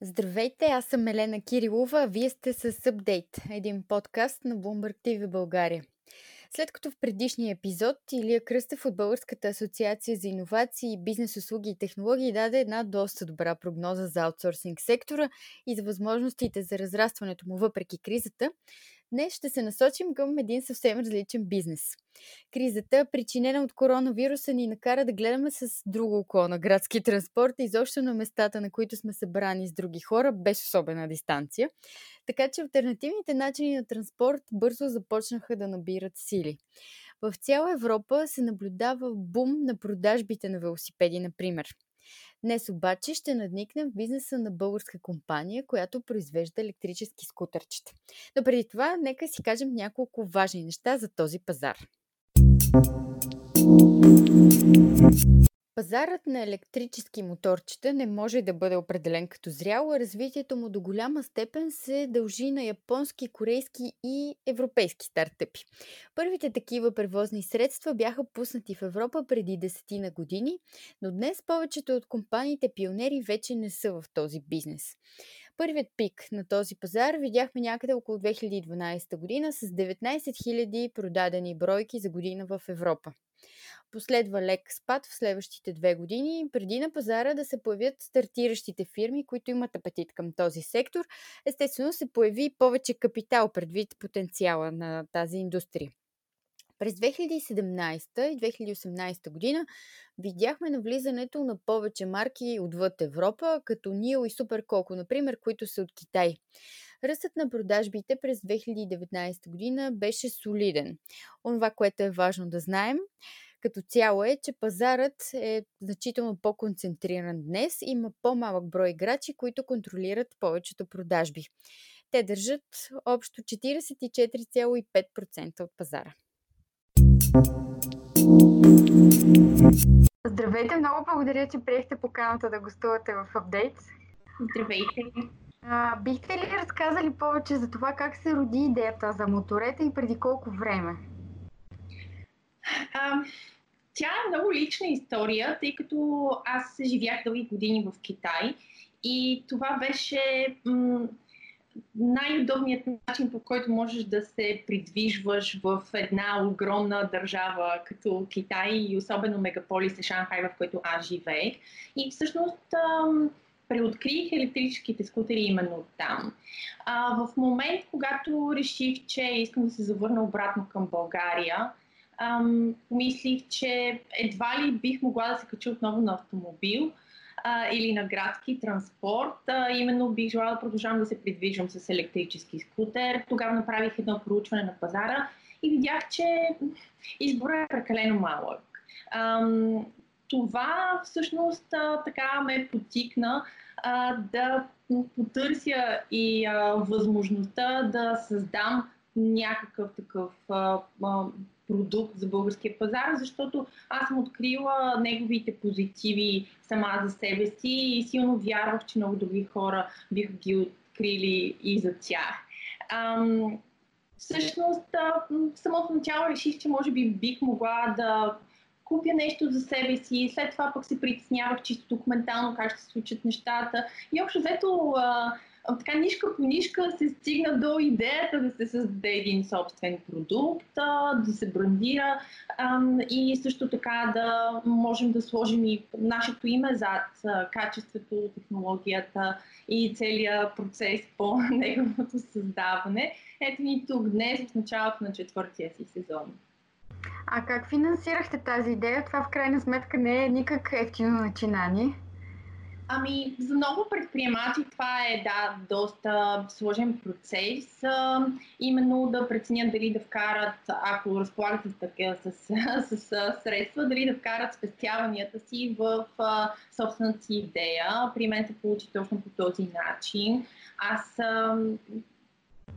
Здравейте, аз съм Елена Кирилова, а вие сте с Update, един подкаст на Bloomberg TV България. След като в предишния епизод Илия Кръстев от Българската асоциация за иновации, бизнес услуги и технологии даде една доста добра прогноза за аутсорсинг сектора и за възможностите за разрастването му въпреки кризата, Днес ще се насочим към един съвсем различен бизнес. Кризата, причинена от коронавируса, ни накара да гледаме с друго око на градски транспорт и изобщо на местата, на които сме събрани с други хора, без особена дистанция. Така че альтернативните начини на транспорт бързо започнаха да набират сили. В цяла Европа се наблюдава бум на продажбите на велосипеди, например. Днес обаче ще надникнем в бизнеса на българска компания, която произвежда електрически скутърчета. Но преди това, нека си кажем няколко важни неща за този пазар. Пазарът на електрически моторчета не може да бъде определен като зрял, развитието му до голяма степен се дължи на японски, корейски и европейски стартъпи. Първите такива превозни средства бяха пуснати в Европа преди десетина години, но днес повечето от компаниите пионери вече не са в този бизнес. Първият пик на този пазар видяхме някъде около 2012 година с 19 000 продадени бройки за година в Европа. Последва лек спад в следващите две години, преди на пазара да се появят стартиращите фирми, които имат апетит към този сектор. Естествено се появи повече капитал предвид потенциала на тази индустрия. През 2017 и 2018 година видяхме навлизането на повече марки отвъд Европа, като Нил и Суперколко, например, които са от Китай. Ръстът на продажбите през 2019 година беше солиден. Онова, което е важно да знаем, като цяло е, че пазарът е значително по-концентриран днес. Има по-малък брой играчи, които контролират повечето продажби. Те държат общо 44,5% от пазара. Здравейте, много благодаря, че приехте поканата да гостувате в Апдейт. Здравейте! А, бихте ли разказали повече за това как се роди идеята за моторета и преди колко време? А, тя е много лична история, тъй като аз живях дълги години в Китай и това беше м- най-удобният начин, по който можеш да се придвижваш в една огромна държава като Китай и особено мегаполис Шанхай, в който аз живеех. И всъщност м- преоткрих електрическите скутери именно там. А, в момент, когато реших, че искам да се завърна обратно към България, ам, помислих, че едва ли бих могла да се кача отново на автомобил а, или на градски транспорт. А, именно бих желала да продължавам да се придвижвам с електрически скутер. Тогава направих едно проучване на пазара и видях, че изборът е прекалено малък. Ам, това всъщност а, така ме потикна а, да потърся и а, възможността да създам някакъв такъв а, а, продукт за българския пазар, защото аз съм открила неговите позитиви сама за себе си и силно вярвах, че много други хора биха ги открили и за тях. Ам, всъщност, в самото начало реших, че може би бих могла да купя нещо за себе си, след това пък се притеснявах чисто документално как ще се случат нещата. И общо взето така нишка по нишка се стигна до идеята да се създаде един собствен продукт, да се брандира и също така да можем да сложим и нашето име зад качеството, технологията и целият процес по неговото създаване. Ето ни тук днес, в началото на четвъртия си сезон. А как финансирахте тази идея? Това в крайна сметка не е никак ефтино начинание. Ами, за много предприемачи това е да, доста сложен процес. А, именно да преценят дали да вкарат, ако разполагат с, така, с, с, с средства, дали да вкарат спестяванията си в а, собствената си идея. При мен се получи точно по този начин. Аз а,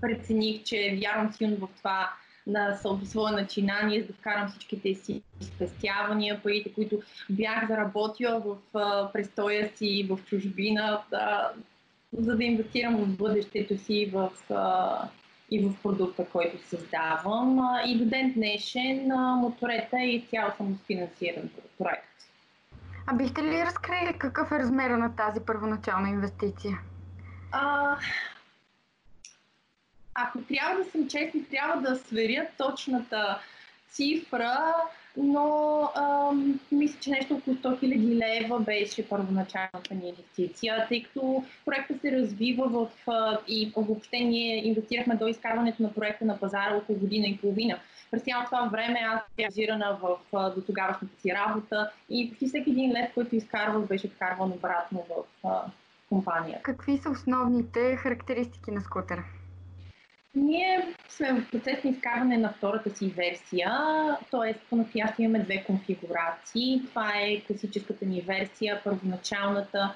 прецених, че вярвам силно в това на свое начинание, за да вкарам всичките си спестявания, парите, които бях заработила в престоя си в чужбина, да, за да инвестирам в бъдещето си в, и в продукта, който създавам. И до ден днешен моторета е изцяло самофинансиран проект. А бихте ли разкрили какъв е размера на тази първоначална инвестиция? А, ако трябва да съм честна, трябва да сверя точната цифра, но ам, мисля, че нещо около 100 000 лева беше първоначалната ни инвестиция, тъй като проектът се развива в, а, и въобще ние инвестирахме до изкарването на проекта на пазара около година и половина. През цялото това време аз бях в а, до тогавашната си работа и почти всеки един лев, който изкарвах, беше вкарван обратно в а, компания. Какви са основните характеристики на скутера? Ние сме в процес на изкарване на втората си версия, т.е. по-настояще имаме две конфигурации. Това е класическата ни версия, първоначалната,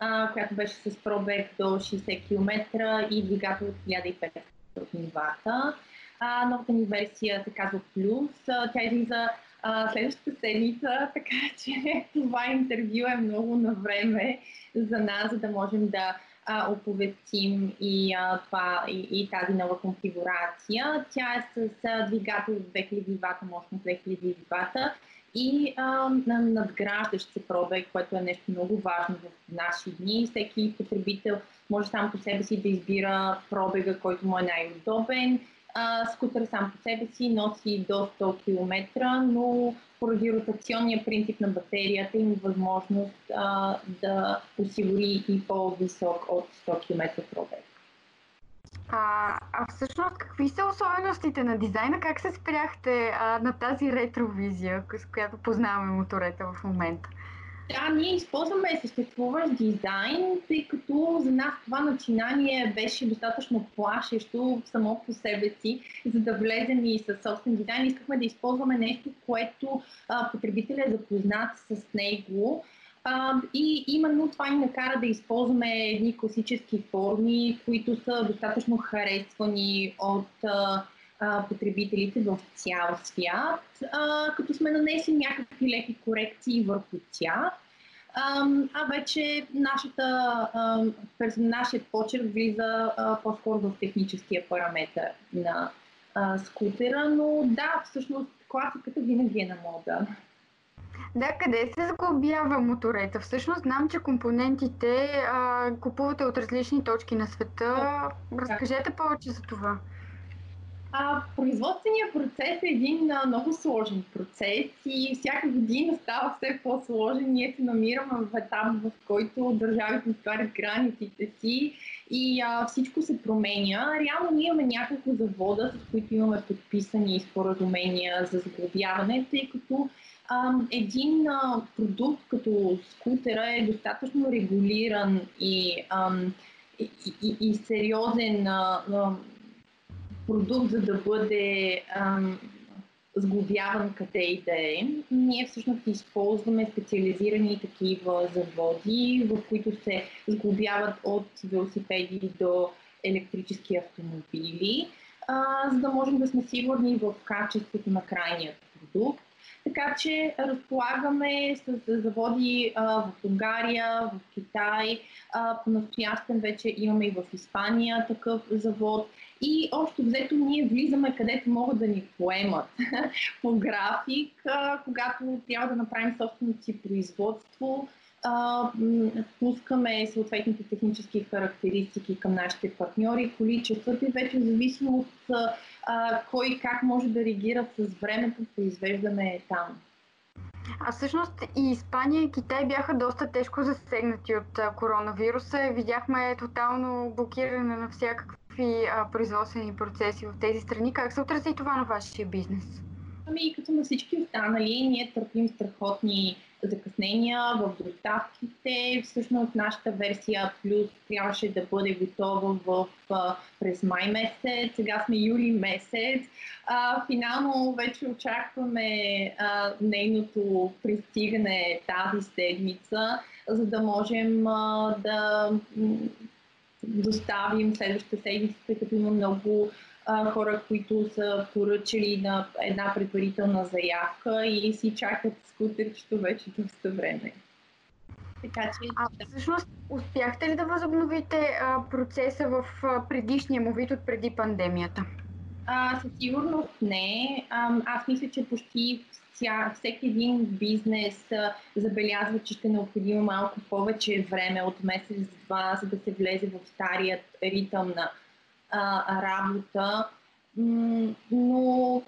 а, която беше с пробег до 60 км и двигател от 1500 вата. А, новата ни версия се казва Плюс. Тя излиза а, следващата седмица, така че това интервю е много на време за нас, за да можем да а, оповестим и, а, това, и, и тази нова конфигурация. Тя е с а, двигател от 2000 вата, мощност 2000 вата и а, надграждащ се пробег, което е нещо много важно в наши дни. Всеки потребител може сам по себе си да избира пробега, който му е най-удобен. А, скутър сам по себе си носи до 100 км, но поради ротационния принцип на батерията има възможност а, да осигури и по-висок от 100 км пробег. А, а всъщност какви са особеностите на дизайна? Как се спряхте а, на тази ретровизия, с която познаваме моторета в момента? Да, ние използваме съществуващ дизайн, тъй като за нас това начинание беше достатъчно плашещо само по себе си, за да влезем и с собствен дизайн. Искахме да използваме нещо, което а, потребителя е запознат с него. А, и именно това ни накара да използваме едни класически форми, които са достатъчно харесвани от а, а, потребителите в цял свят, а, като сме нанесли някакви леки корекции върху тях. А, а вече нашата, а, нашият почерк влиза а, по-скоро в техническия параметр на а, скутера, но да, всъщност класиката винаги е на мода. Да, къде се сглобява моторета? Всъщност знам, че компонентите а, купувате от различни точки на света. Разкажете повече за това. А, производственият процес е един а, много сложен процес и всяка година става все по-сложен. Ние се намираме в етап, в който държавите отварят границите си и а, всичко се променя. Реално ние имаме няколко завода, с които имаме подписани споразумения за сглобяване, тъй като а, един а, продукт като скутера е достатъчно регулиран и, а, и, и, и сериозен а, продукт, за да бъде ам, сглобяван къде и да е. Ние всъщност използваме специализирани такива заводи, в които се сглобяват от велосипеди до електрически автомобили, а, за да можем да сме сигурни в качеството на крайния продукт. Така че разполагаме с заводи в Унгария, в Китай, по-настоящен вече имаме и в Испания такъв завод. И общо взето ние влизаме където могат да ни поемат по график, когато трябва да направим собственото си производство, пускаме съответните технически характеристики към нашите партньори, количеството и вече зависимо от а, кой как може да реагира с времето, произвеждаме там. А всъщност и Испания и Китай бяха доста тежко засегнати от коронавируса. Видяхме тотално блокиране на всякакви а, производствени процеси в тези страни. Как се отрази това на вашия бизнес? Ами, като на всички останали, ние търпим страхотни закъснения в доставките. Всъщност нашата версия плюс трябваше да бъде готова в, през май месец, сега сме юли месец. А, финално вече очакваме а, нейното пристигане тази седмица, за да можем а, да доставим следващата седмица, тъй като има много а, хора, които са поръчали на една предварителна заявка и си чакат скутерчето вече доста време. Така че... А всъщност успяхте ли да възобновите а, процеса в а, предишния му вид от преди пандемията? А, със сигурност не. А, аз мисля, че почти вся, всеки един бизнес а, забелязва, че ще е необходимо малко повече време от месец-два, за да се влезе в старият ритъм на а, работа. Но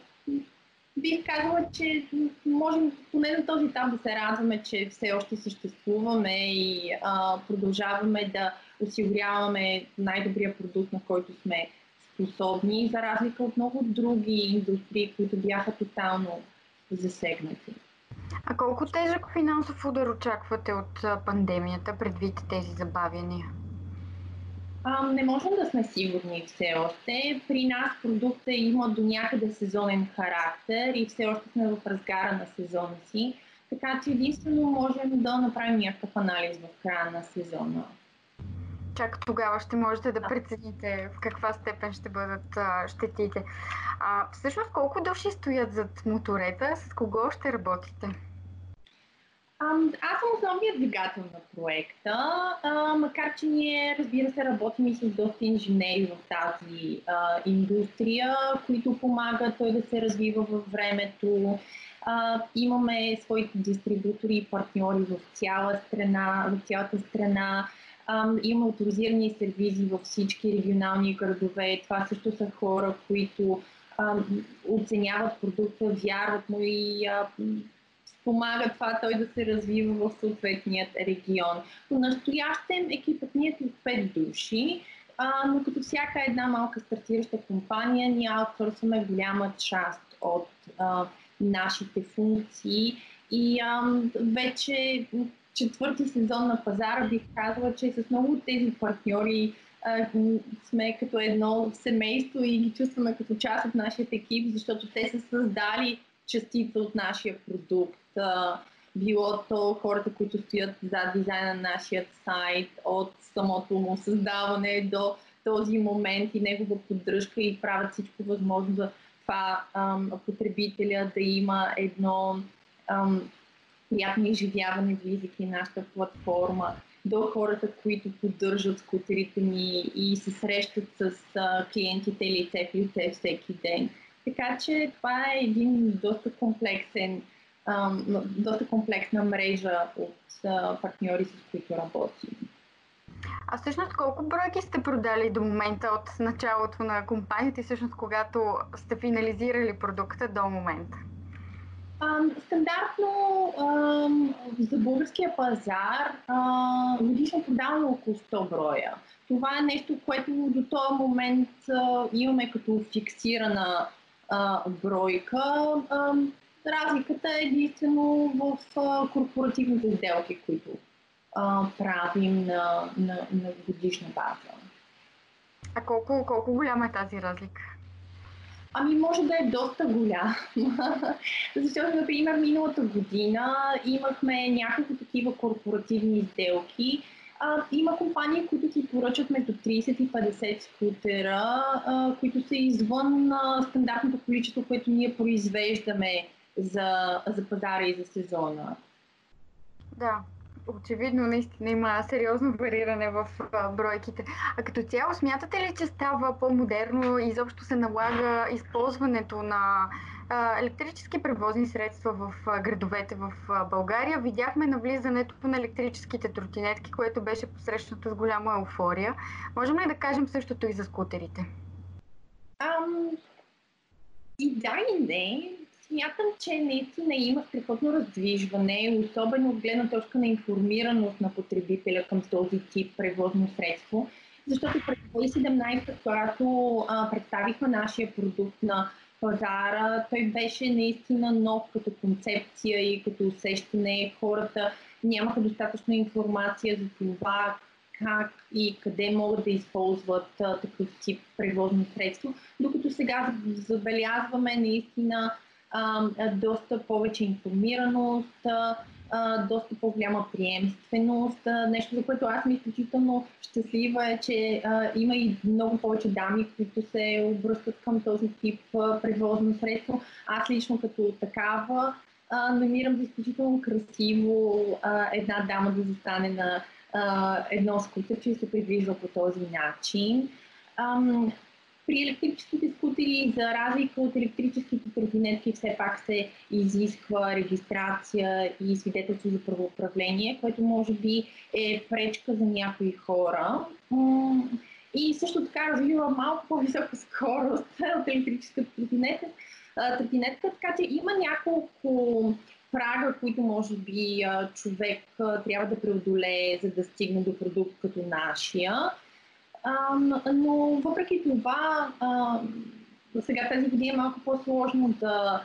бих казала, че можем поне на този етап да се радваме, че все още съществуваме и а, продължаваме да осигуряваме най-добрия продукт, на който сме способни, за разлика от много други индустрии, които бяха тотално засегнати. А колко тежък финансов удар очаквате от пандемията предвид тези забавяния? Не можем да сме сигурни все още. При нас продукта има до някъде сезонен характер и все още сме в разгара на сезона си. Така че единствено можем да направим някакъв анализ в края на сезона. Чак тогава ще можете да прецените в каква степен ще бъдат а, щетите. А всъщност колко души стоят зад моторета? С кого ще работите? Аз съм основният двигател на проекта, а, макар че ние, разбира се, работим и с доста инженери в тази а, индустрия, които помагат той да се развива във времето. А, имаме своите дистрибутори и партньори в цяла страна, в цялата страна. А, имаме авторизирани сервизи във всички регионални градове. Това също са хора, които а, оценяват продукта, вярват му и а, помага това той да се развива в съответният регион. По настоящем екипът ни е от 5 души, а, но като всяка една малка стартираща компания, ние аутсорсваме голяма част от а, нашите функции и а, вече четвърти сезон на пазара бих казала, че с много от тези партньори а, сме като едно семейство и ги чувстваме като част от нашия екип, защото те са създали частица от нашия продукт било то хората, които стоят зад дизайна на нашия сайт, от самото му създаване до този момент и негова поддръжка и правят всичко възможно за това ам, потребителя да има едно ам, приятно изживяване, влизайки нашата платформа, до хората, които поддържат скутерите ни и се срещат с а, клиентите лице в лице всеки ден. Така че това е един доста комплексен доста комплексна мрежа от партньори, с които работим. А всъщност колко бройки сте продали до момента от началото на компанията и всъщност когато сте финализирали продукта до момента? Стандартно за българския пазар годишно продаваме около 100 броя. Това е нещо, което до този момент имаме като фиксирана бройка. Разликата е единствено в а, корпоративните сделки, които а, правим на, на, на годишна база. А колко, колко голяма е тази разлика? Ами може да е доста голяма, защото, например, миналата година имахме няколко такива корпоративни сделки. А, има компании, които ти поръчат между 30 и 50 скутера, а, които са извън а, стандартното количество, което ние произвеждаме за, за пазара и за сезона. Да, очевидно наистина има сериозно вариране в бройките. А като цяло смятате ли, че става по-модерно и изобщо се налага използването на електрически превозни средства в градовете в България. Видяхме навлизането на електрическите тротинетки, което беше посрещнато с голяма еуфория. Можем ли да кажем същото и за скутерите? Um, и да и не. Смятам, че наистина има страхотно раздвижване, особено от гледна точка на информираност на потребителя към този тип превозно средство, защото през 2017, когато а, представихме нашия продукт на пазара, той беше наистина нов като концепция и като усещане. Хората нямаха достатъчно информация за това как и къде могат да използват а, такъв тип превозно средство, докато сега забелязваме наистина доста повече информираност, доста по-голяма приемственост. Нещо, за което аз съм изключително щастлива е, че има и много повече дами, които се обръщат към този тип превозно средство. Аз лично като такава намирам за изключително красиво една дама да застане на едно скутерче и се придвижва по този начин. При електрическите скутери, за разлика от електрическите тротинетки, все пак се изисква регистрация и свидетелство за правоуправление, което може би е пречка за някои хора. И също така развива малко по-висока скорост от електрическата тротинетка, тротинетка, така че има няколко прага, които може би човек трябва да преодолее, за да стигне до продукт като нашия. Но въпреки това, сега тази година е малко по-сложно да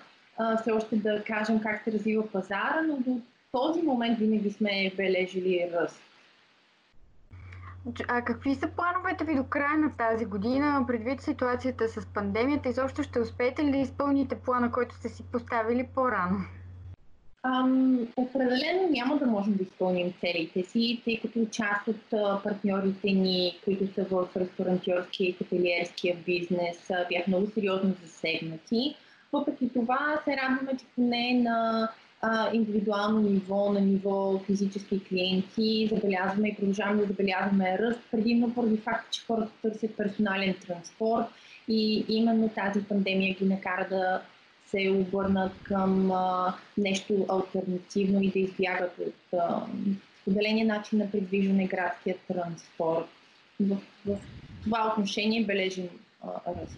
все още да кажем как се развива пазара, но до този момент винаги сме бележили ръст. А какви са плановете ви до края на тази година, предвид ситуацията с пандемията? Изобщо ще успеете ли да изпълните плана, който сте си поставили по-рано? Ам, определено няма да можем да изпълним целите си, тъй като част от партньорите ни, които са в ресторантьорския и хотелиерския бизнес, бяха много сериозно засегнати. Въпреки това се радваме, че поне на а, индивидуално ниво, на ниво физически клиенти, забелязваме и продължаваме да забелязваме ръст, предимно поради факта, че хората търсят персонален транспорт и именно тази пандемия ги накара да се обърнат към а, нещо альтернативно и да избягат от а, споделения начин на придвижване градския транспорт. В, в това отношение бележим ръст.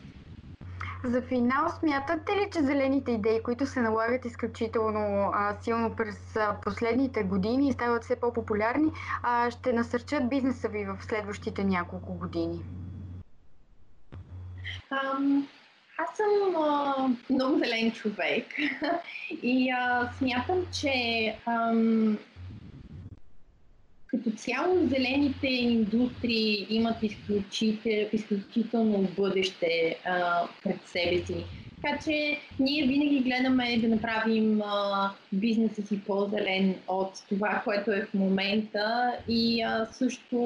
За финал, смятате ли, че зелените идеи, които се налагат изключително а, силно през а, последните години и стават все по-популярни, а, ще насърчат бизнеса ви в следващите няколко години? Um, аз съм а, много зелен човек и а, смятам, че ам, като цяло зелените индустрии имат изключител, изключително бъдеще а, пред себе си. Така че ние винаги гледаме да направим а, бизнеса си по-зелен от това, което е в момента и а, също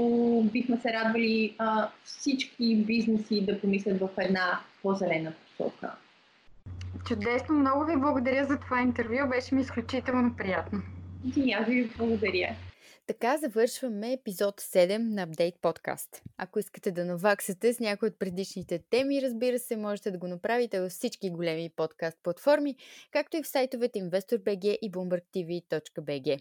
бихме се радвали а, всички бизнеси да помислят в една по-зелена посока. Чудесно, много ви благодаря за това интервю, беше ми изключително приятно. И аз ви благодаря. Така завършваме епизод 7 на Update Podcast. Ако искате да наваксате с някои от предишните теми, разбира се, можете да го направите във всички големи подкаст платформи, както и в сайтовете InvestorBG и BloombergTV.bg.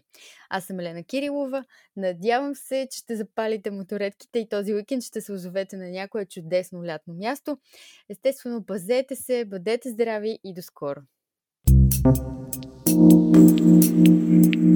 Аз съм Елена Кирилова. Надявам се, че ще запалите моторедките и този уикенд ще се озовете на някое чудесно лятно място. Естествено, пазете се, бъдете здрави и до скоро! thank you